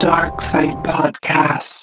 Dark Side Podcast.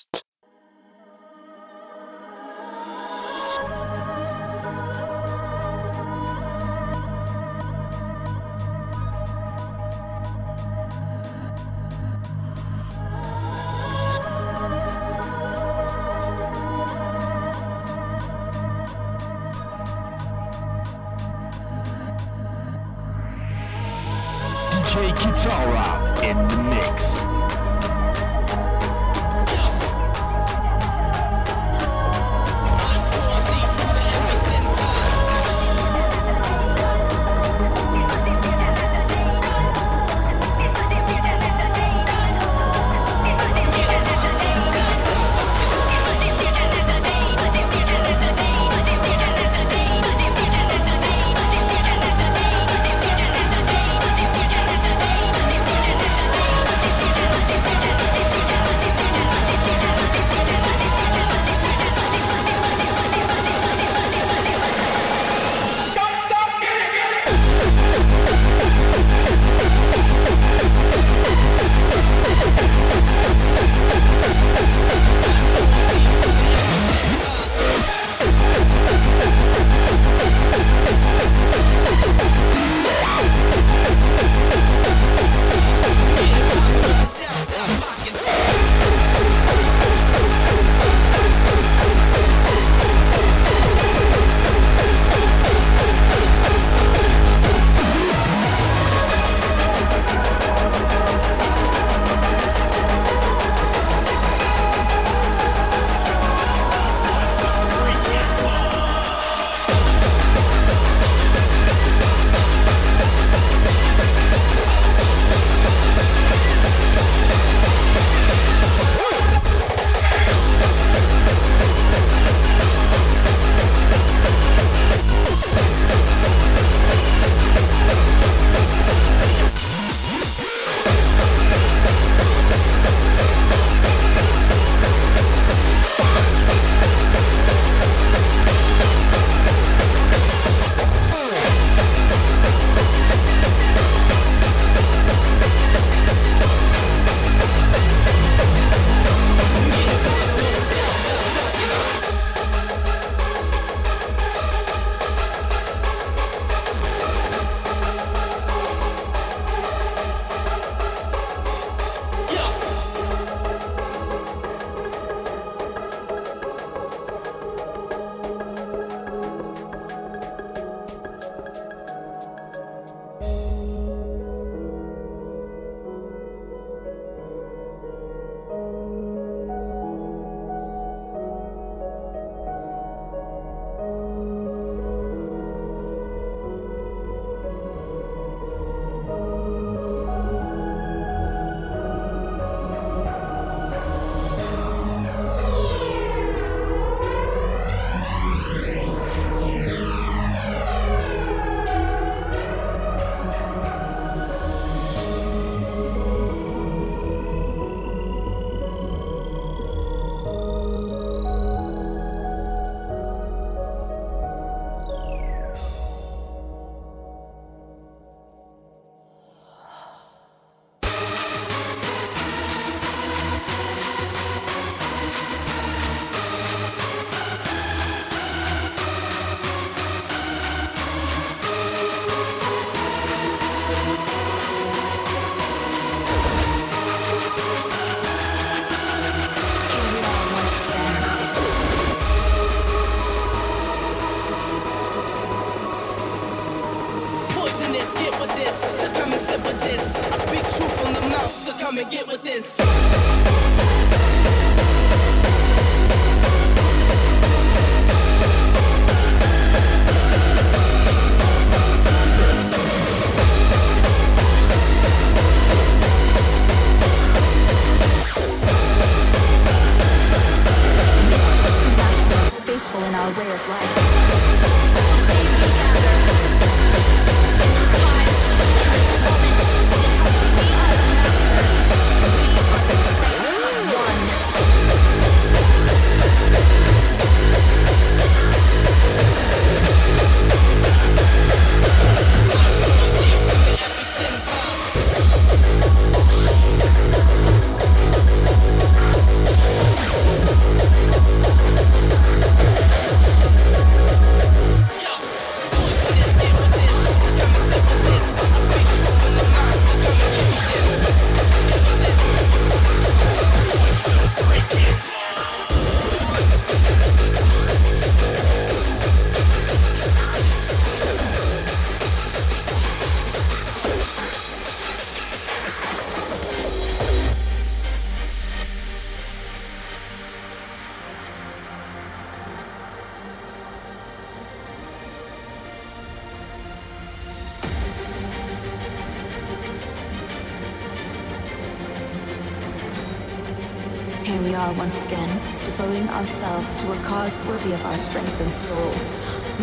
We are once again, devoting ourselves to a cause worthy of our strength and soul.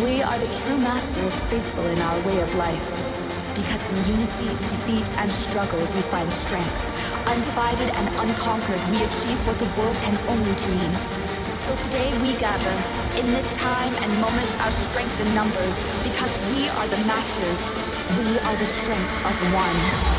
We are the true masters, faithful in our way of life. Because in unity, defeat, and struggle, we find strength. Undivided and unconquered, we achieve what the world can only dream. So today we gather, in this time and moment, our strength in numbers, because we are the masters. We are the strength of one.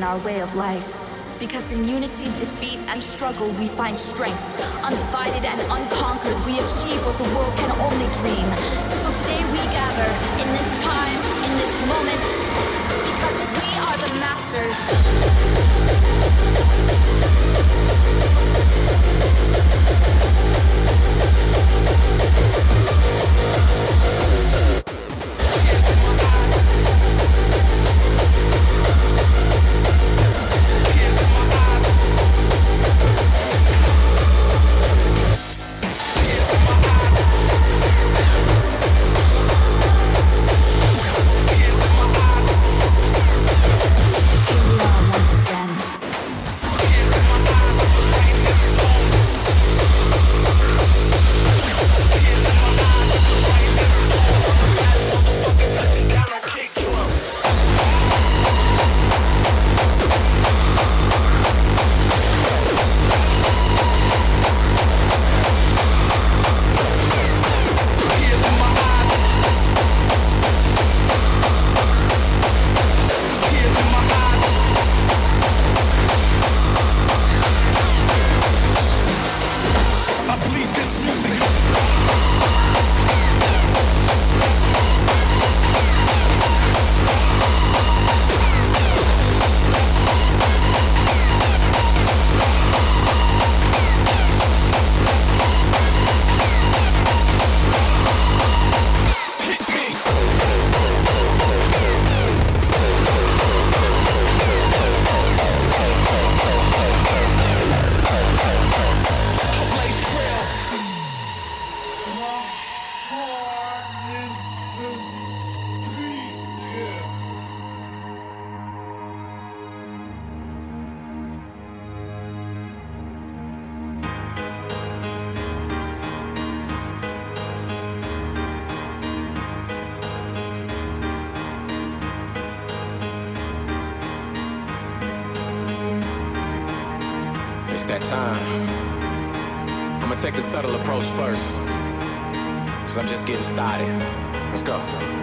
In our way of life. Because in unity, defeat, and struggle, we find strength. Undivided and unconquered, we achieve what the world can only dream. So today we gather, in this time, in this moment, because we are the masters. Time. I'm gonna take the subtle approach first. Cause I'm just getting started. Let's go.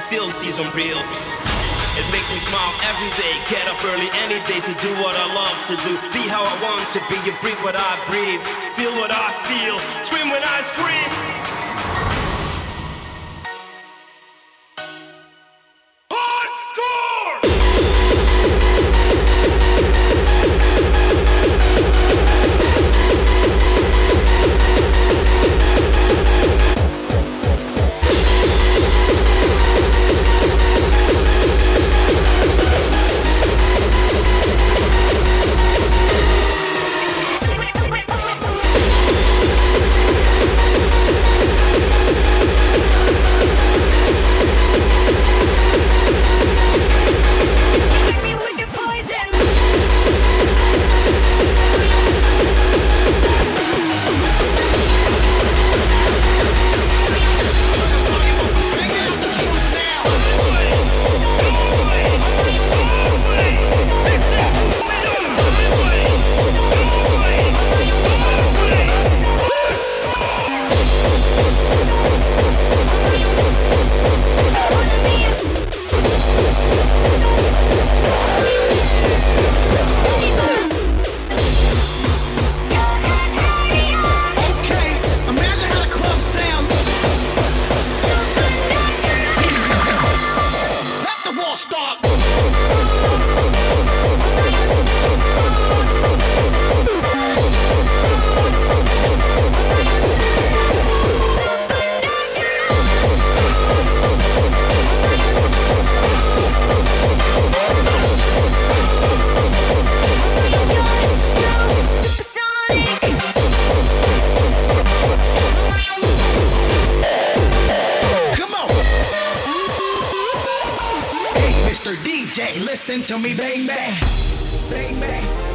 Sees unreal. It makes me smile every day. Get up early any day to do what I love to do. Be how I want to be. You breathe what I breathe. Feel what I feel. Scream when I scream. To me, bang bang, bang bang.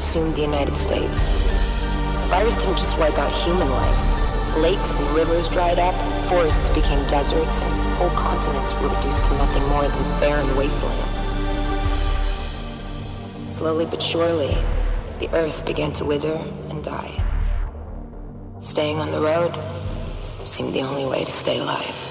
consumed the United States. The virus didn't just wipe out human life. Lakes and rivers dried up, forests became deserts, and whole continents were reduced to nothing more than barren wastelands. Slowly but surely, the earth began to wither and die. Staying on the road seemed the only way to stay alive.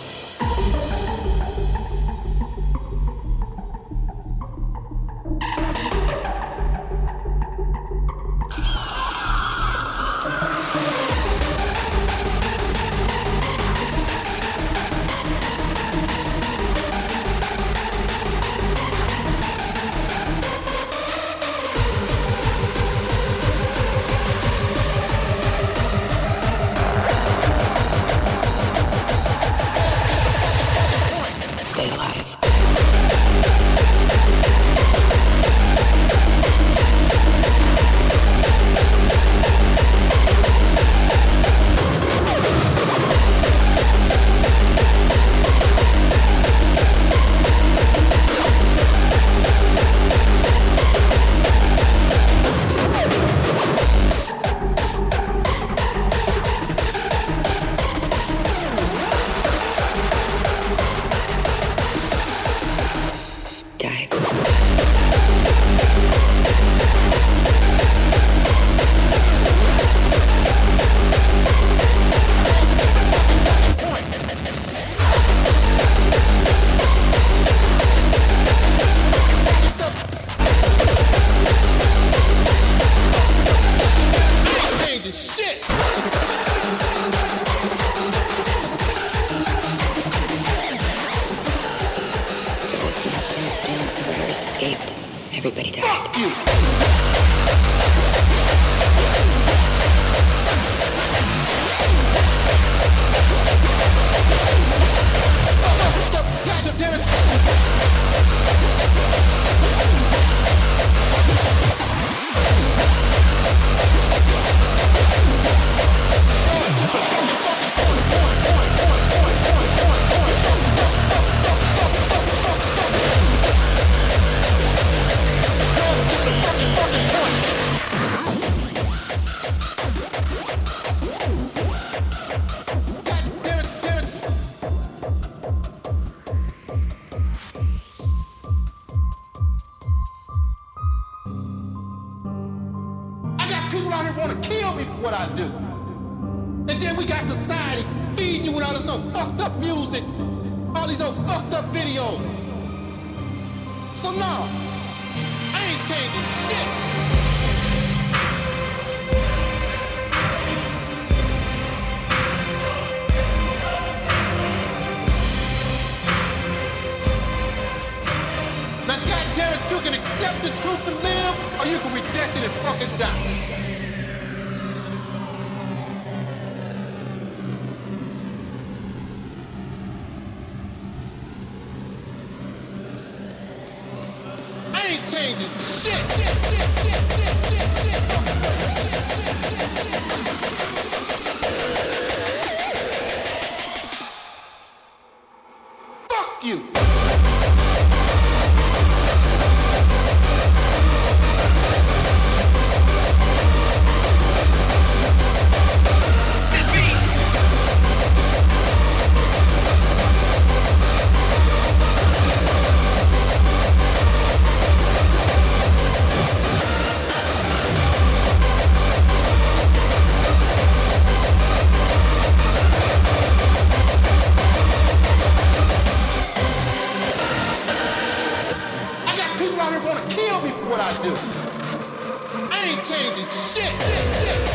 I do. I ain't changing shit.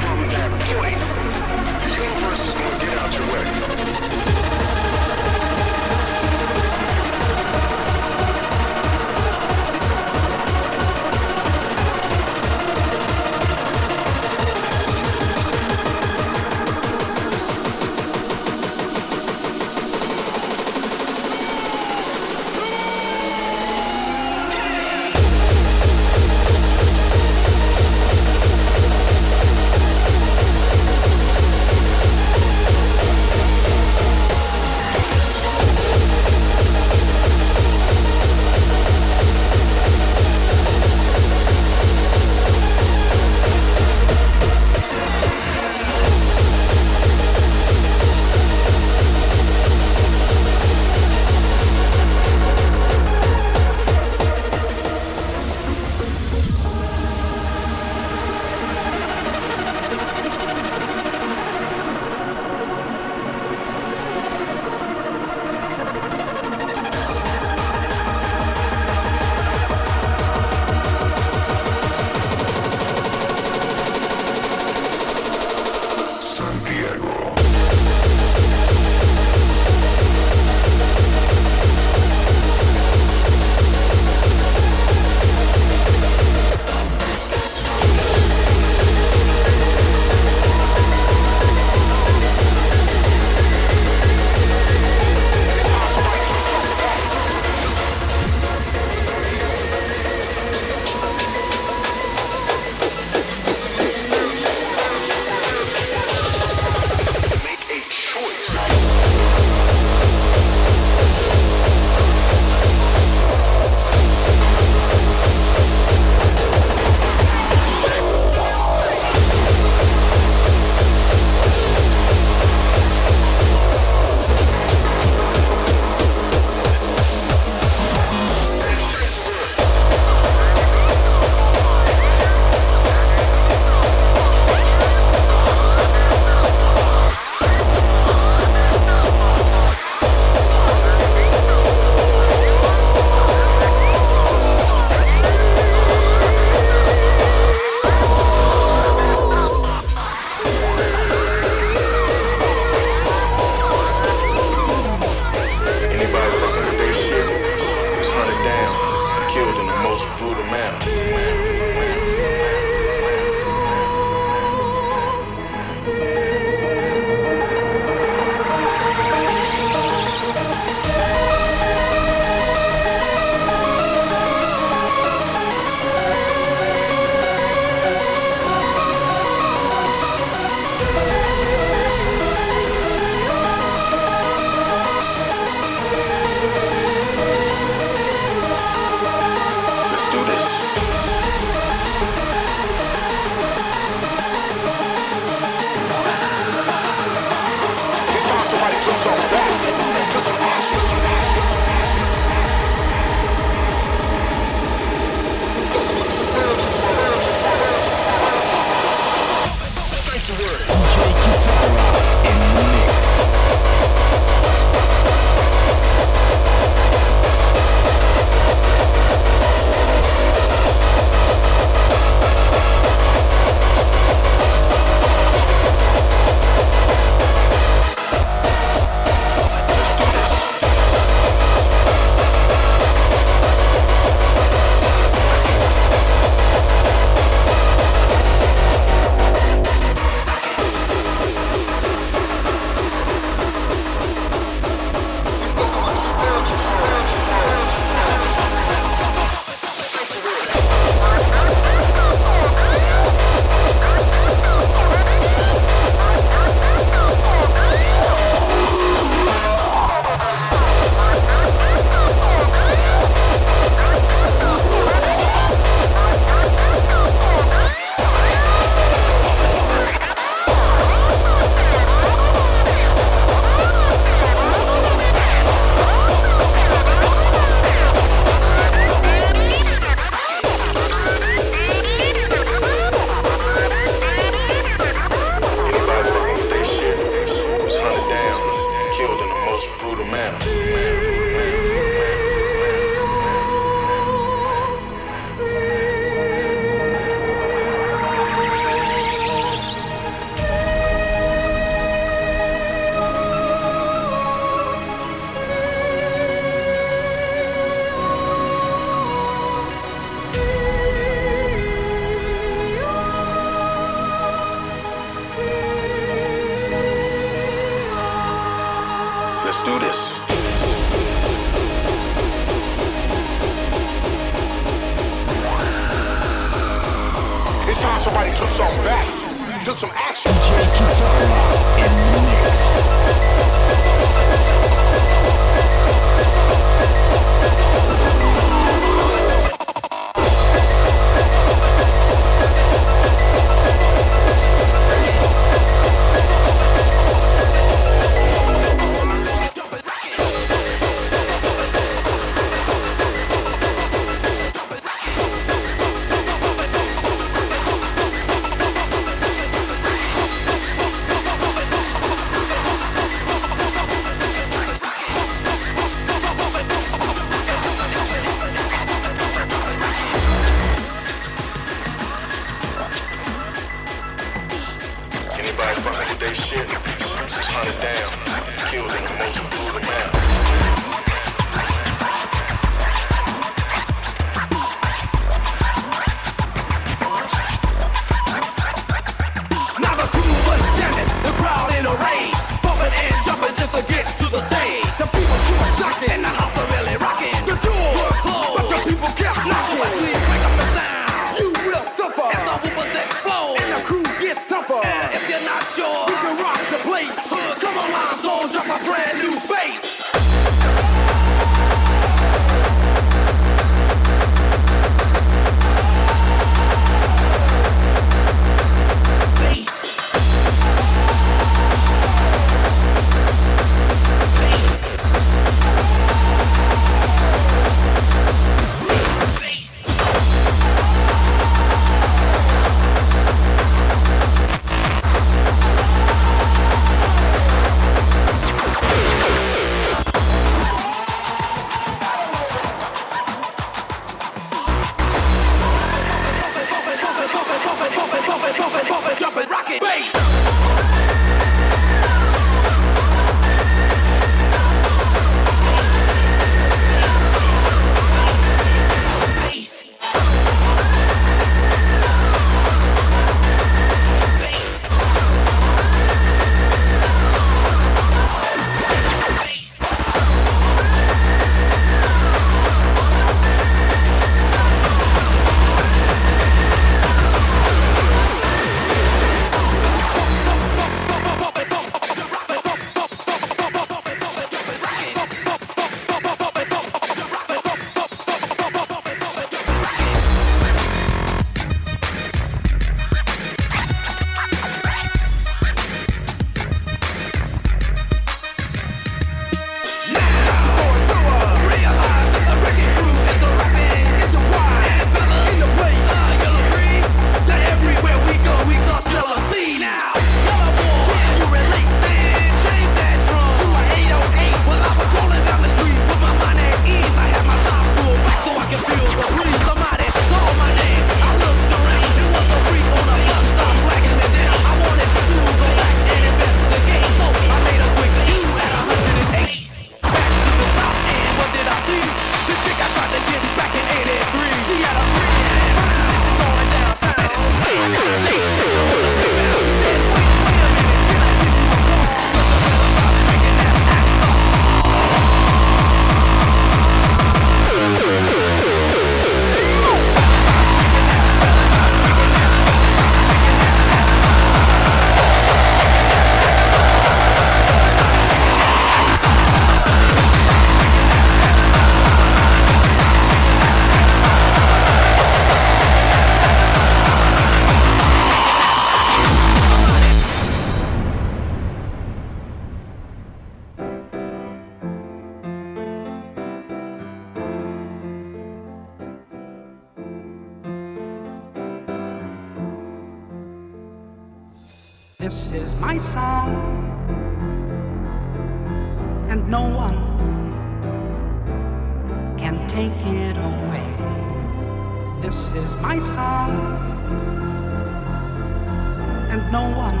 No one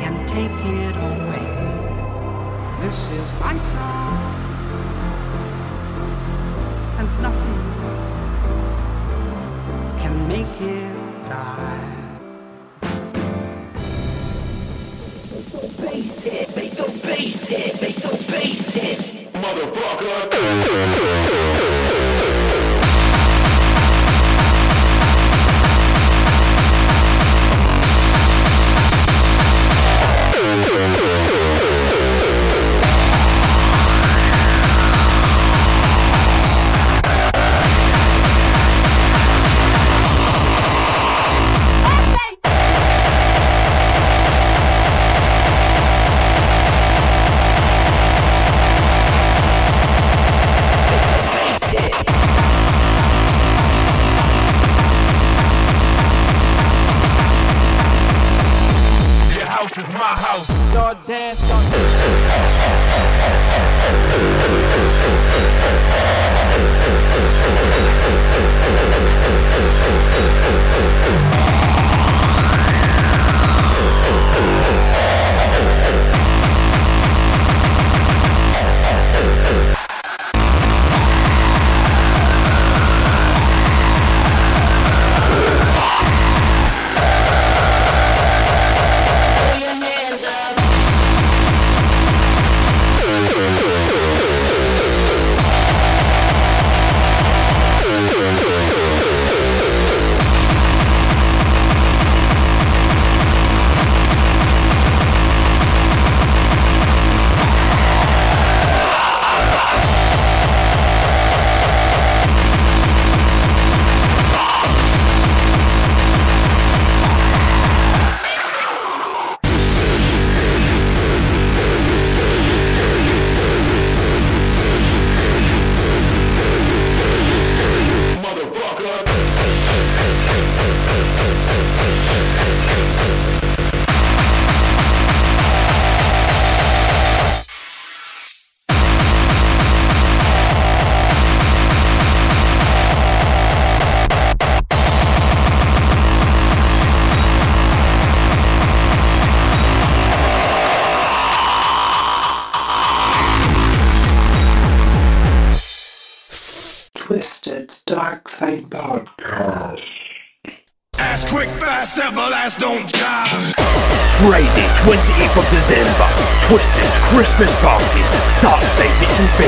can take it away. This is my song, and nothing can make it die.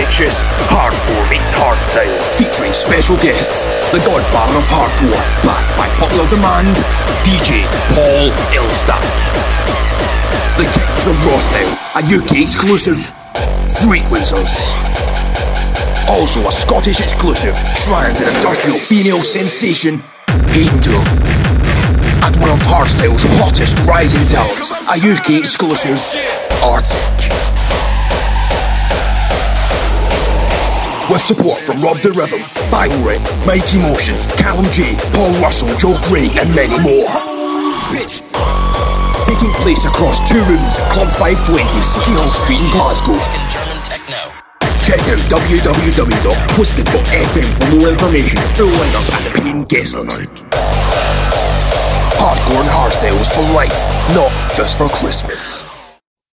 Infexious, Hardcore meets Hardstyle. Featuring special guests, the Godfather of Hardcore, backed by popular demand, DJ Paul Elstak. The Kings of Raw Style, a UK exclusive, Frequencerz. Also a Scottish exclusive, trans and industrial female sensation, Angel and one of Hardstyle's hottest rising talents, a UK exclusive, Arctic. With support from Rob the Rhythm, Biorip, Mike Emotion, Callum G, Paul Russell, Joe Craig, and many more. Taking place across two rooms at Club 520, City Hall Street in Glasgow. Check out www.twisted.fm for more information, full lineup, and the paying guest list. Hardcore and hardstyles for life, not just for Christmas.